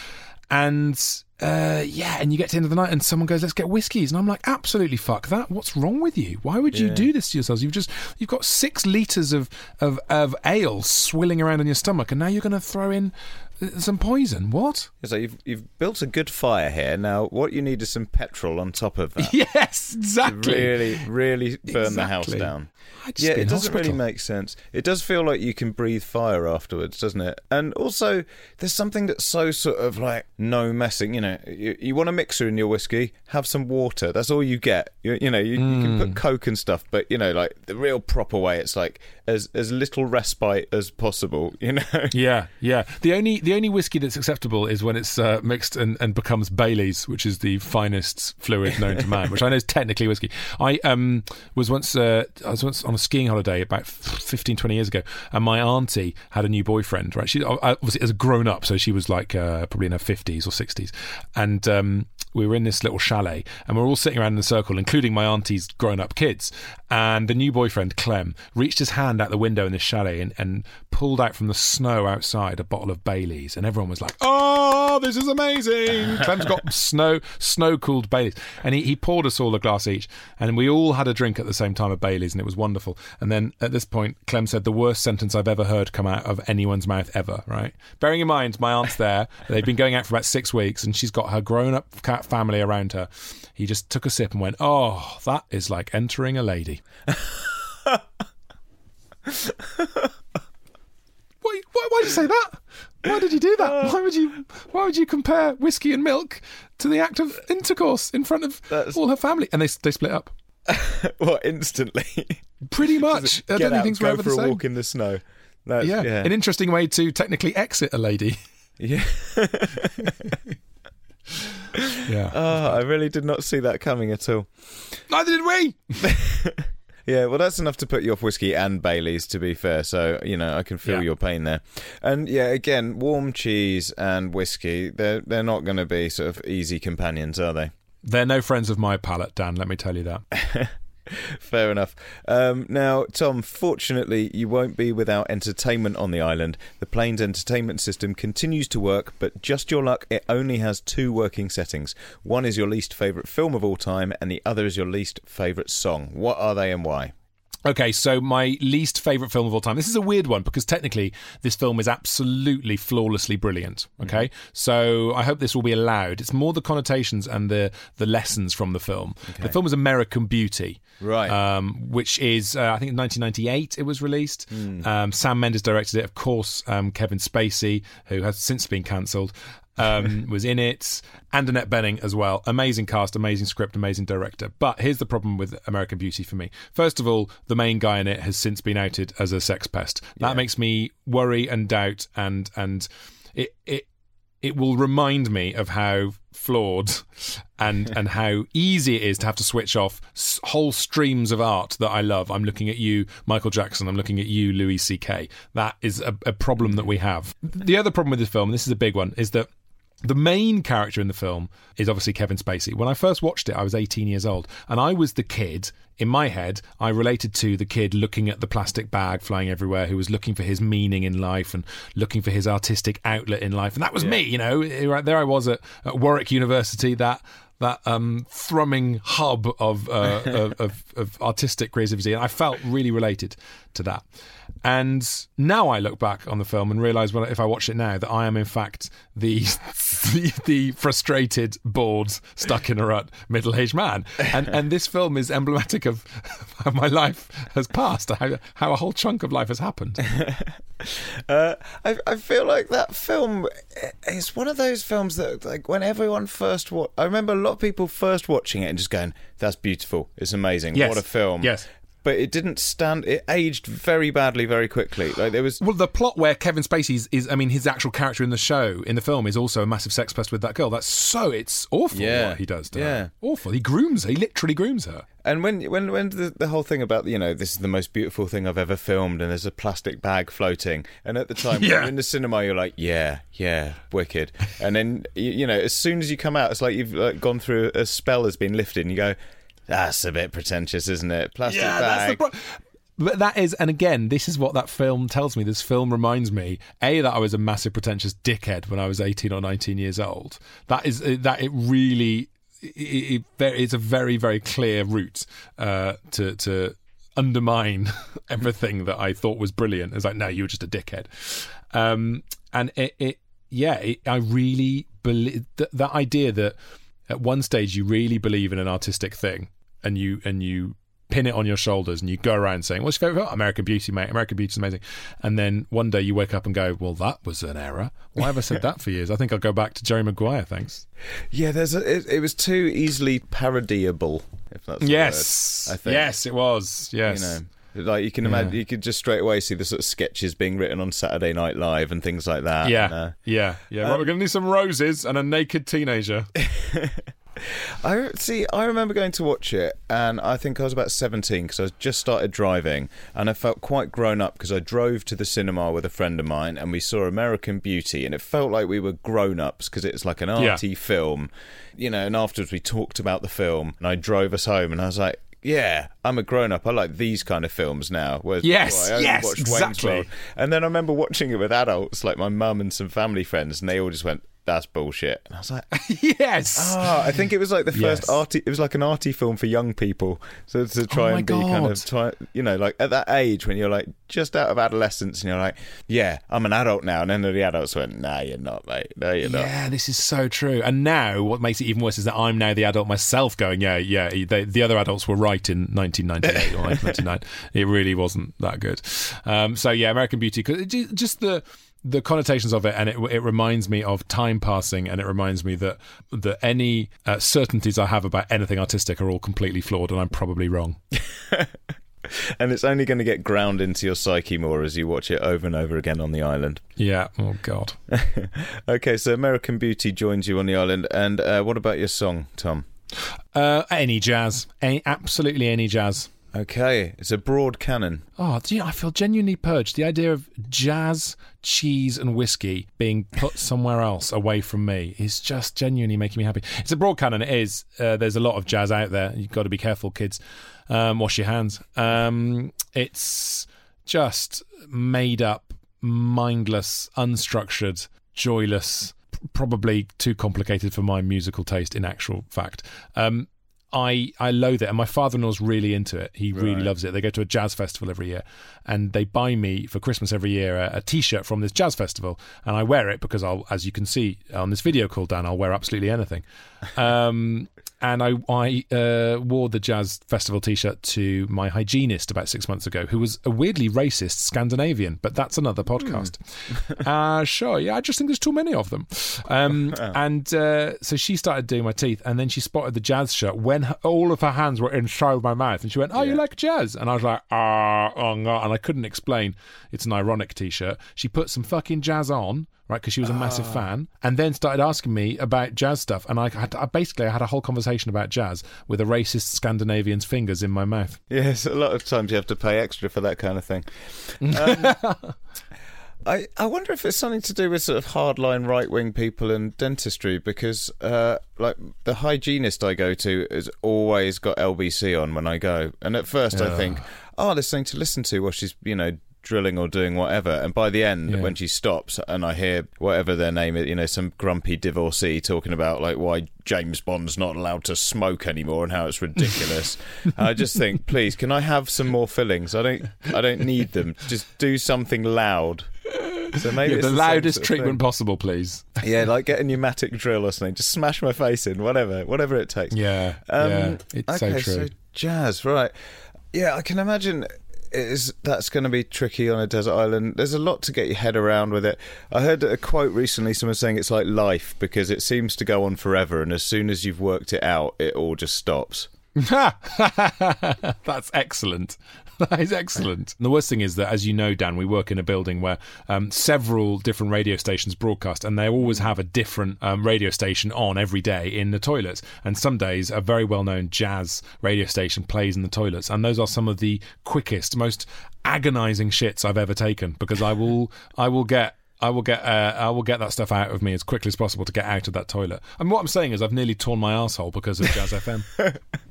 and uh, yeah, and you get to the end of the night and someone goes, "Let's get whiskies," and I'm like, "Absolutely fuck that! What's wrong with you? Why would you do this to yourselves? You've just you've got six liters of of of ale swilling around in your stomach, and now you're going to throw in some poison. What? So you've you've built a good fire here. Now what you need is some petrol on top of that. Yes, to exactly. really, really burn the house down. Just Yeah, it doesn't really make sense. It does feel like you can breathe fire afterwards, doesn't it? And also, there's something that's so sort of like no messing. You know, you, you want a mixer in your whiskey, have some water. That's all you get. You, you know, you, you can Mm. put coke and stuff, but you know, like the real proper way, it's like as as little respite as possible. You know. Yeah, yeah. The only the only whiskey that's acceptable is when it's uh, mixed and, and becomes Bailey's, which is the finest fluid known to man, which I know is technically whiskey. I um was once uh, I was once on a skiing holiday about 15, 20 years ago, and my auntie had a new boyfriend. Right, she uh, obviously as a grown up, so she was like uh, probably in her fifties or sixties, and um, we were in this little chalet, and we we're all sitting around in a circle, including my auntie's grown up kids, and the new boyfriend Clem reached his hand out the window in the chalet and, and pulled out from the snow outside a bottle of Bailey's, and everyone was like, "Oh, this is amazing!" Clem's got snow snow cooled Bailey's, and he, he poured us all a glass each, and we all had a drink at the same time of Bailey's, and it was wonderful. And then at this point, Clem said the worst sentence I've ever heard come out of anyone's mouth ever. Right, bearing in mind my aunt's there, they've been going out for about six weeks, and she's got her grown up cat family around her. He just took a sip and went, "Oh, that is like entering a lady." Why, why, why'd you say that? Why did you do that? Uh, why would you? Why would you compare whiskey and milk to the act of intercourse in front of all her family? And they they split up. well, instantly. Pretty much. I don't think out, were go for a same. walk in the snow. That's, yeah. yeah, an interesting way to technically exit a lady. yeah. Yeah, Oh, I really did not see that coming at all. neither did we. Yeah, well, that's enough to put you off whiskey and Bailey's, to be fair. So, you know, I can feel Yeah. your pain there. And yeah, again, warm cheese and whiskey, they're, they're not going to be sort of easy companions, are they? They're no friends of my palate, Dan. Let me tell you that. Fair enough. Um, now, Tom, fortunately, you won't be without entertainment on the island. The plane's entertainment system continues to work, but just your luck, it only has two working settings. One is your least favourite film of all time, and the other is your least favourite song. What are they and why? Okay, so my least favorite film of all time. This is a weird one because technically this film is absolutely flawlessly brilliant. Okay, so I hope this will be allowed. It's more the connotations and the the lessons from the film. The film is American Beauty, Right. Um, which is uh, I think 1998 it was released. Um, Sam Mendes directed it. Of course, um, Kevin Spacey, who has since been cancelled. um, was in it, and Annette Bening as well. Amazing cast, amazing script, amazing director. But here's the problem with American Beauty for me. First of all, the main guy in it has since been outed as a sex pest. That makes me worry and doubt, and and it it it will remind me of how flawed and and how easy it is to have to switch off s- whole streams of art that I love. I'm looking at you, Michael Jackson. I'm looking at you, Louis C.K. That is a, a problem that we have. The other problem with this film, and this is a big one, is that the main character in the film is obviously Kevin Spacey. When I first watched it, I was 18 years old, and I was the kid. In my head, I related to the kid looking at the plastic bag flying everywhere, who was looking for his meaning in life and looking for his artistic outlet in life, and that was me. You know, right there I was at, at Warwick University. That that um, thrumming hub of, uh, of, of of artistic creativity, and I felt really related to that. And now I look back on the film and realise, well, if I watch it now, that I am in fact the the, the frustrated, bored, stuck in a rut, middle-aged man. And and this film is emblematic of how my life has passed, how how a whole chunk of life has happened. Uh, I, I feel like that film is one of those films that, like, when everyone first wa- I remember lot of people first watching it and just going, "That's beautiful, it's amazing, Yes. what a film." Yes. But it didn't stand. It aged very badly, very quickly. Like there was. Well, the plot where Kevin Spacey is, I mean, his actual character in the show, in the film, is also a massive sex pest with that girl. That's so, it's awful Yeah. what he does to Yeah. her. Awful. He grooms her. He literally grooms her. And when when when the, the whole thing about you know this is the most beautiful thing I've ever filmed and there's a plastic bag floating and at the time when Yeah. you're in the cinema you're like yeah yeah wicked and then you, you know as soon as you come out it's like you've like, gone through a spell has been lifted and you go that's a bit pretentious isn't it plastic Yeah, bag that's the pro- But that is, and again, this is what that film tells me. This film reminds me, a that I was a massive pretentious dickhead when I was eighteen or nineteen years old. That is that it really, it, it, it- it's a very very clear route uh, to to undermine everything that I thought was brilliant. It's like, no, you're just a dickhead, um, and it, it yeah, it, I really believe th- that idea that at one stage you really believe in an artistic thing and you and you pin it on your shoulders and you go around saying, "What's your favorite film? American Beauty, mate. American Beauty's amazing." And then one day you wake up and go, "Well, that was an error. Why have I said that for years? I think I'll go back to Jerry Maguire, thanks." yeah there's a, it, it was too easily parodiable if that's yes, word, I think yes, it was. Yes, you know like you can imagine you could just straight away see the sort of sketches being written on Saturday Night Live and things like that yeah, and, uh, yeah, yeah. right, we're going to need some roses and a naked teenager. I see. I remember going to watch it, and I think I was about seventeen because I just started driving, and I felt quite grown up because I drove to the cinema with a friend of mine, and we saw American Beauty, and it felt like we were grown ups because it's like an Yeah. arty film, you know. And afterwards, we talked about the film, and I drove us home, and I was like. Yeah, I'm a grown up. I like these kind of films now. Whereas Yes, before I only yes, exactly. And then I remember watching it with adults, like my mum and some family friends, and they all just went, "That's bullshit." And I was like, yes. Ah, I think it was like the first Yes. arty. It was like an arty film for young people, so to try Oh and be kind of try, you know, like at that age when you're like just out of adolescence and you're like, yeah, I'm an adult now, and then the adults went, nah, you're not, mate, no, you're not. Yeah, this is so true. And now, what makes it even worse is that I'm now the adult myself going, yeah, yeah, they, the other adults were right in 1998 or 1999. It really wasn't that good. Um, so, yeah, American Beauty, 'cause it just the the connotations of it, and it, it reminds me of time passing, and it reminds me that that any uh, certainties I have about anything artistic are all completely flawed, and I'm probably wrong. And it's only going to get ground into your psyche more as you watch it over and over again on the island. Yeah. Oh God. okay, so American Beauty joins you on the island, and uh, what about your song, Tom? Uh, any jazz, any absolutely any jazz. Okay, it's a broad canon. Oh, do you I feel genuinely purged. The idea of jazz, cheese, and whiskey being put somewhere else away from me is just genuinely making me happy. It's a broad canon. It is. Uh, there's a lot of jazz out there. You've got to be careful, kids. Um, wash your hands. Um, it's just made up, mindless, unstructured, joyless. Probably too complicated for my musical taste. In actual fact, um, I I loathe it, and my father-in-law's really into it. He really Right. loves it. They go to a jazz festival every year, and they buy me for Christmas every year a, a T-shirt from this jazz festival, and I wear it because I'll, as you can see on this video called Dan, I'll wear absolutely anything. Um, and I I uh, wore the jazz festival T-shirt to my hygienist about six months ago, who was a weirdly racist Scandinavian, but that's another podcast. uh, sure, yeah, I just think there's too many of them. Um, and uh, so she started doing my teeth, and then she spotted the jazz shirt when all of her hands were inside my mouth, and she went, "Oh, you like jazz?" And I was like, "Ah, oh no," and I couldn't explain. It's an ironic T-shirt. She put some fucking jazz on. Right, because she was a massive fan, and then started asking me about jazz stuff, and I, had, I basically I had a whole conversation about jazz with a racist Scandinavian's fingers in my mouth. Yes, a lot of times you have to pay extra for that kind of thing. Um, I, I wonder if it's something to do with sort of hardline right wing people and dentistry because, uh, like, the hygienist I go to has always got LBC on when I go. And at first I think, oh, there's something to listen to while she's, you know, drilling or doing whatever. And by the end, Yeah. when she stops and I hear whatever their name is, you know, some grumpy divorcee talking about, like, why James Bond's not allowed to smoke anymore and how it's ridiculous. I just think, please, can I have some more fillings? I don't, I don't need them. Just do something loud. So maybe Yeah, the loudest sort of treatment thing. possible, please. Yeah, like get a pneumatic drill or something. Just smash my face in, whatever, whatever it takes. Yeah, Um, yeah, it's okay, so true. jazz, right? Yeah, I can imagine. It is that's going to be tricky on a desert island. There's a lot to get your head around with it. I heard a quote recently. Someone saying it's like life because it seems to go on forever, and as soon as you've worked it out, it all just stops. That's excellent. That is excellent. And the worst thing is that, as you know, Dan, we work in a building where um, several different radio stations broadcast, and they always have a different um, radio station on every day in the toilets. And some days, a very well known jazz radio station plays in the toilets. And those are some of the quickest, most agonizing shits I've ever taken because I will, I will get. I will get uh, I will get that stuff out of me as quickly as possible to get out of that toilet. And what I'm saying is I've nearly torn my asshole because of Jazz FM.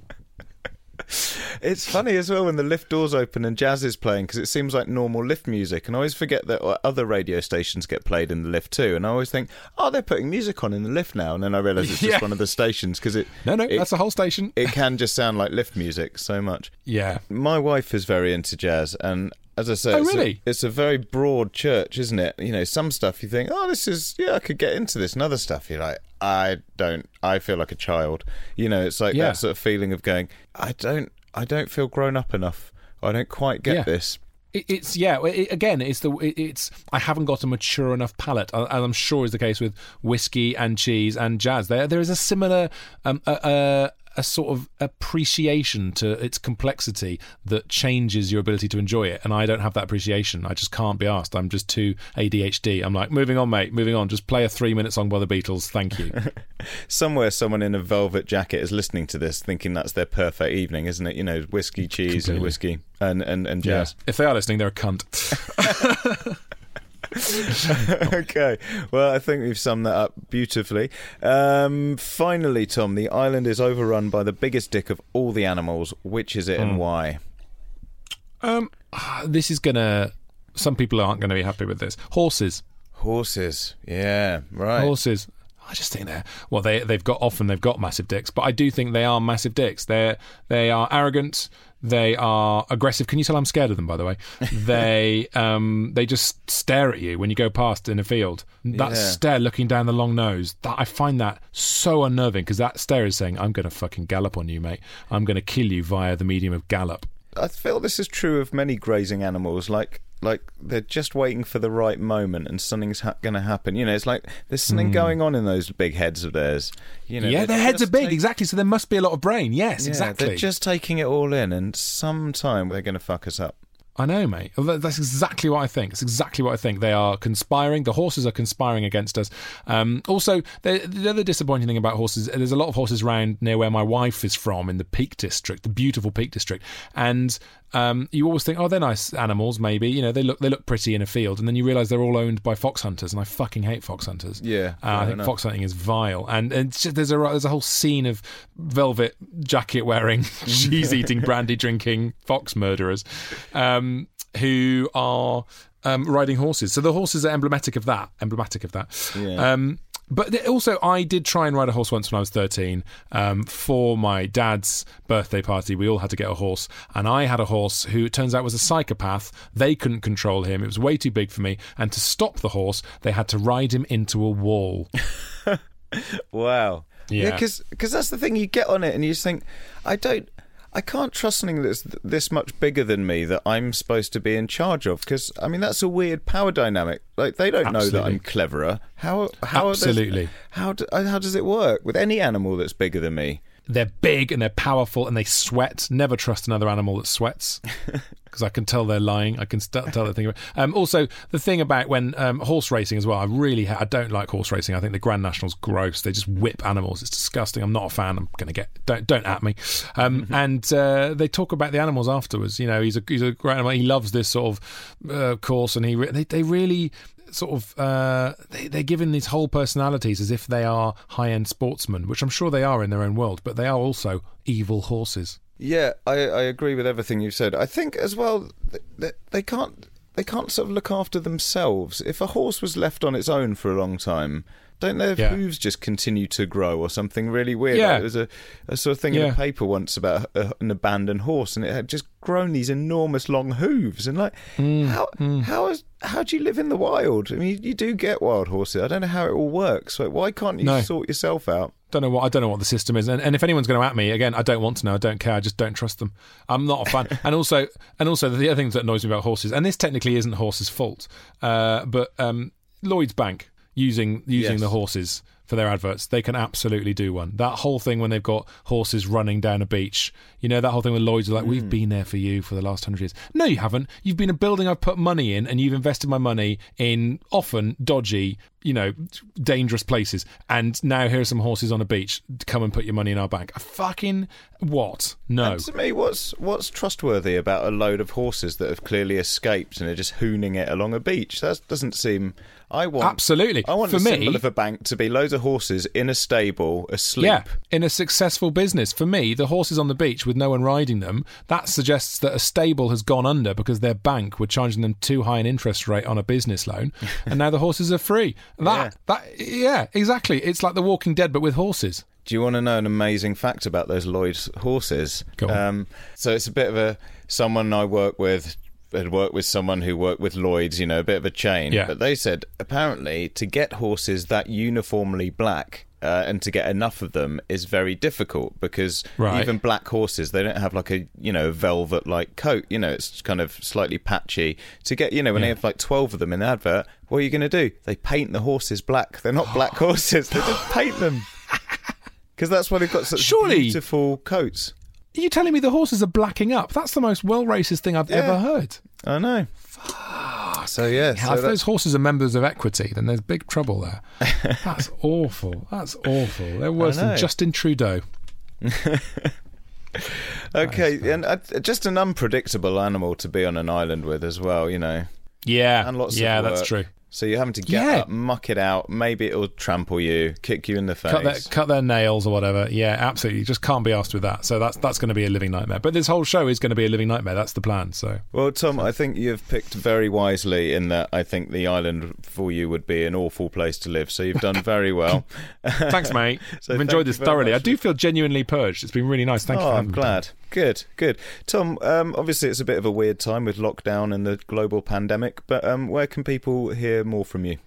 It's funny as well when the lift doors open and jazz is playing because it seems like normal lift music, and I always forget that uh, other radio stations get played in the lift too. And I always think, oh, they're putting music on in the lift now, and then I realise it's just Yeah. one of the stations because it No, no, it, that's a whole station. it can just sound like lift music so much. Yeah. My wife is very into jazz, and as I say, Oh, it's, a- really? it's a very broad church, isn't it? You know, some stuff you think, oh, this is yeah, I could get into this, and other stuff you're like, I don't, I feel like a child. You know, it's like Yeah. that sort of feeling of going, I don't, I don't feel grown up enough. I don't quite get Yeah. this. It's yeah. It, again, it's the it's I haven't got a mature enough palate, as I'm sure is the case with whiskey and cheese and jazz. There there is a similar um, a sort of appreciation to its complexity that changes your ability to enjoy it. And I don't have that appreciation. I just can't be asked. I'm just too ADHD. I'm like moving on, mate. Moving on. Just play a three minute song by the Beatles. Thank you. Somewhere, someone in a velvet jacket is listening to this, thinking that's their perfect evening, isn't it? You know, whiskey, cheese, and whiskey, and and and yeah. jazz. If they are listening, they're a cunt. okay. Well, I think we've summed that up beautifully. Um, finally, Tom, the island is overrun by the biggest dick of all the animals. Which is it Hmm. and why? Um, this is gonna. Some people aren't going to be happy with this. Horses. Horses. Yeah, right. Horses. I just think they're well. They they've got often they've got massive dicks, but I do think they are massive dicks. They they are arrogant. They are aggressive. Can you tell I'm scared of them? By the way, they um they just stare at you when you go past in a field. That Yeah. stare, looking down the long nose. That I find that so unnerving because that stare is saying, "I'm going to fucking gallop on you, mate. I'm going to kill you via the medium of gallop." I feel this is true of many grazing animals. Like, like they're just waiting for the right moment, and something's ha- going to happen. You know, it's like there's something going on in those big heads of theirs. You know, yeah, their heads are big, take- exactly. So there must be a lot of brain. Yes, Yeah, exactly. They're just taking it all in, and sometime they're going to fuck us up. I know, mate. That's exactly what I think. It's exactly what I think. They are conspiring. The horses are conspiring against us. Um, also, the, the other disappointing thing about horses, there's a lot of horses around near where my wife is from in the Peak District, the beautiful Peak District, and um, you always think, oh, they're nice animals. Maybe you know they look they look pretty in a field, and then you realise they're all owned by fox hunters, and I fucking hate fox hunters. Yeah, Uh, I think enough. fox hunting is vile, and, and just, there's a there's a whole scene of velvet jacket wearing, cheese eating, brandy drinking fox murderers, um, who are um, riding horses. So the horses are emblematic of that. Emblematic of that. Yeah. Um, but also, I did try and ride a horse once when I was 13 um, for my dad's birthday party. We all had to get a horse, and I had a horse who it turns out was a psychopath. They couldn't control him, it was way too big for me. And to stop the horse, they had to ride him into a wall. Wow. Yeah. because that's the thing. You get on it and you just think, I don't, I can't trust something that's this much bigger than me that I'm supposed to be in charge of. Because I mean, that's a weird power dynamic. Like they don't know that I'm cleverer. How? How? Absolutely. How? Do, how does it work with any animal that's bigger than me? They're big and they're powerful and they sweat. Never trust another animal that sweats because I can tell they're lying. I can st- tell they're thinking. About. Um, also, the thing about when um, horse racing as well, I really ha- I don't like horse racing. I think the Grand National's gross. They just whip animals. It's disgusting. I'm not a fan. I'm gonna get don't don't at me. Um, and uh, they talk about the animals afterwards. You know, he's a he's a great animal. He loves this sort of uh, course, and he re- they they really sort of uh, they, they're given these whole personalities as if they are high end sportsmen, which I'm sure they are in their own world, but they are also evil horses. Yeah, I, I agree with everything you've said. I think as well th- th- they can't they can't sort of look after themselves. If a horse was left on its own for a long time, don't their Yeah. hooves just continue to grow or something really weird? Yeah. Like, there was a, a sort of thing in Yeah. a paper once about a, an abandoned horse, and it had just grown these enormous long hooves. And like, Mm, how how is how do you live in the wild? I mean, you, you do get wild horses. I don't know how it all works. Like, why can't you No. sort yourself out? Don't know what I don't know what the system is, and, and if anyone's going to at me again, I don't want to know. I don't care. I just don't trust them. I'm not a fan. and also, and also the other thing that annoys me about horses, and this technically isn't horses' fault, uh, but um, Lloyd's Bank using using Yes. the horses for their adverts, they can absolutely do one. That whole thing when they've got horses running down a beach, you know that whole thing with Lloyd's, are like we've mm. been there for you for the last hundred years. No, you haven't. You've been a building I've put money in, and you've invested my money in often dodgy, you know, dangerous places. And now here are some horses on a beach. Come and put your money in our bank. Fucking what? No. And to me, what's what's trustworthy about a load of horses that have clearly escaped and are just hooning it along a beach? That doesn't seem. I want Absolutely. I want For the me- symbol of a bank to be loads of horses in a stable asleep. Yeah, in a successful business. For me, the horses on the beach with no one riding them, that suggests that a stable has gone under because their bank were charging them too high an interest rate on a business loan, and now the horses are free. That, that, yeah, exactly. It's like The Walking Dead, but with horses. Do you want to know an amazing fact about those Lloyd's horses? Um, so it's a bit of a someone I work with had worked with someone who worked with Lloyd's, you know, a bit of a chain. Yeah. But they said apparently to get horses that uniformly black. Uh, and to get enough of them is very difficult because Right. even black horses they don't have like a you know velvet like coat you know it's kind of slightly patchy to get you know when they have like 12 of them in the advert what are you going to do they paint the horses black they're not black horses they just paint them because that's why they've got such Surely- beautiful coats. Are you telling me the horses are blacking up? That's the most well racist thing I've Yeah. ever heard. I know. So yeah, so if those horses are members of equity, then there's big trouble there. That's awful. That's awful. They're worse than Justin Trudeau. okay, and uh, just an unpredictable animal to be on an island with as well. You know, Yeah, and lots yeah, that's true. So you're having to get Yeah. up, muck it out. Maybe it'll trample you, kick you in the face. cut their cut their nails or whatever. Yeah, absolutely. You just can't be asked with that. So that's that's going to be a living nightmare. But this whole show is going to be a living nightmare. That's the plan. So Well, Tom, I think you've picked very wisely in that I think the island for you would be an awful place to live. So you've done very well. thanks, mate. So I've enjoyed this thoroughly. I do feel genuinely purged. It's been really nice. Thank you. oh, For I'm glad. me. Good, good. Tom, um, obviously it's a bit of a weird time with lockdown and the global pandemic, but um, where can people hear more from you?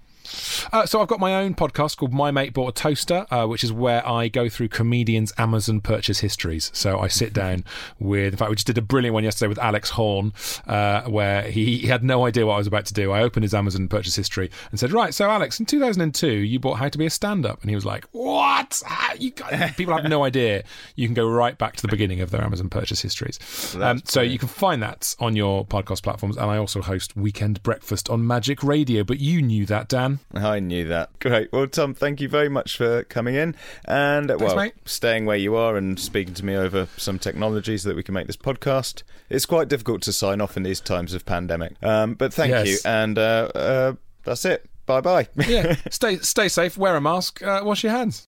Uh, so I've got my own podcast called My Mate Bought a Toaster, uh, which is where I go through comedians' Amazon purchase histories. So I sit down with, in fact, we just did a brilliant one yesterday with Alex Horne, uh, where he, he had no idea what I was about to do. I opened his Amazon purchase history and said, "Right, so Alex, in 2002, you bought How to Be a Stand-Up," and he was like, "What? How, you got, people have no idea." You can go right back to the beginning of their Amazon purchase histories. Um, so you can find that on your podcast platforms, and I also host Weekend Breakfast on Magic Radio. But you knew that, Dan. I knew that. Great. Well, Tom, thank you very much for coming in and well, mate. staying where you are and speaking to me over some technology so that we can make this podcast. It's quite difficult to sign off in these times of pandemic, um, but thank Yes. you. And uh, uh, that's it. Bye bye. Yeah, stay stay safe, wear a mask, uh, wash your hands.